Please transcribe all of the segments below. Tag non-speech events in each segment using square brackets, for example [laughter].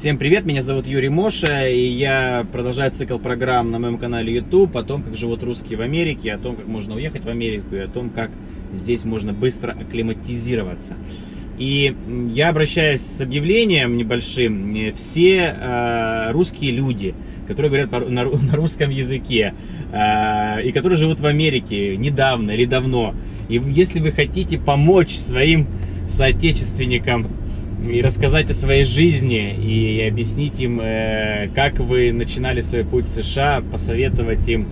Всем привет, меня зовут Юрий Моша, и я продолжаю цикл программ на моем канале YouTube о том, как живут русские в Америке, о том, как можно уехать в Америку, и о том, как здесь можно быстро акклиматизироваться. И я обращаюсь с объявлением небольшим. Все э, русские люди, которые говорят на, [laughs] на русском языке, э, и которые живут в Америке недавно или давно, и если вы хотите помочь своим соотечественникам и рассказать о своей жизни и объяснить им, э, как вы начинали свой путь в США, посоветовать им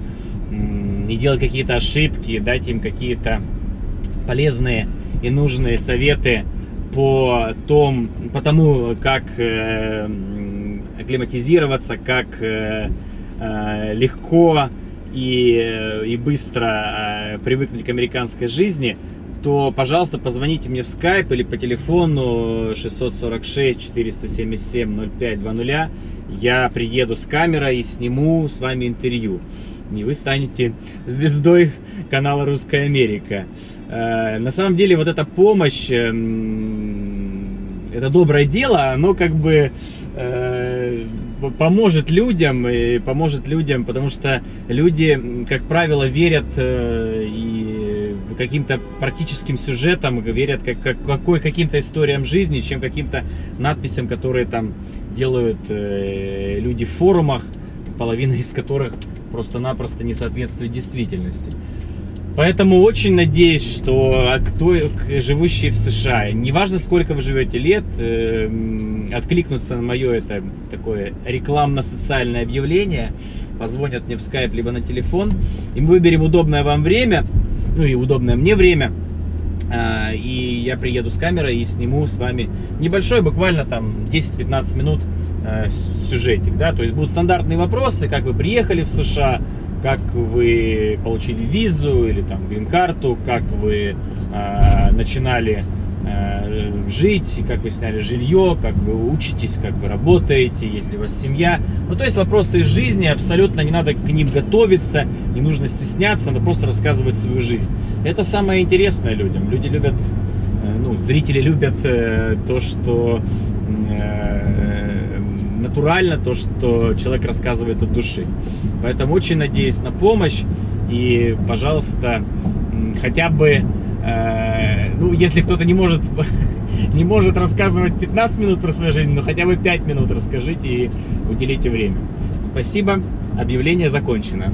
не делать какие-то ошибки, дать им какие-то полезные и нужные советы по, том, по тому, как э, акклиматизироваться, как э, легко и, и быстро привыкнуть к американской жизни – то, пожалуйста, позвоните мне в скайп или по телефону 646-477-0520. Я приеду с камерой и сниму с вами интервью. И вы станете звездой канала «Русская Америка». Э, на самом деле, вот эта помощь, эм, это доброе дело, оно как бы э, поможет людям, и поможет людям, потому что люди, как правило, верят э, и каким-то практическим сюжетам, верят как, как, какой, каким-то историям жизни, чем каким-то надписям, которые там делают э, люди в форумах, половина из которых просто-напросто не соответствует действительности. Поэтому очень надеюсь, что а кто, живущие в США, неважно сколько вы живете лет, э, откликнутся на мое это такое рекламно-социальное объявление, позвонят мне в скайп либо на телефон, и мы выберем удобное вам время, ну и удобное мне время. А, и я приеду с камерой и сниму с вами небольшой, буквально там 10-15 минут а, сюжетик, да, то есть будут стандартные вопросы, как вы приехали в США, как вы получили визу или там грин-карту, как вы э, начинали жить, как вы сняли жилье, как вы учитесь, как вы работаете, есть ли у вас семья. Ну, то есть вопросы из жизни, абсолютно не надо к ним готовиться, не нужно стесняться, надо просто рассказывать свою жизнь. Это самое интересное людям. Люди любят, э, ну, зрители любят э, то, что э, натурально, то, что человек рассказывает от души. Поэтому очень надеюсь на помощь и, пожалуйста, хотя бы Э, ну, если кто-то не может, [laughs] не может рассказывать 15 минут про свою жизнь, но хотя бы 5 минут расскажите и уделите время. Спасибо, объявление закончено.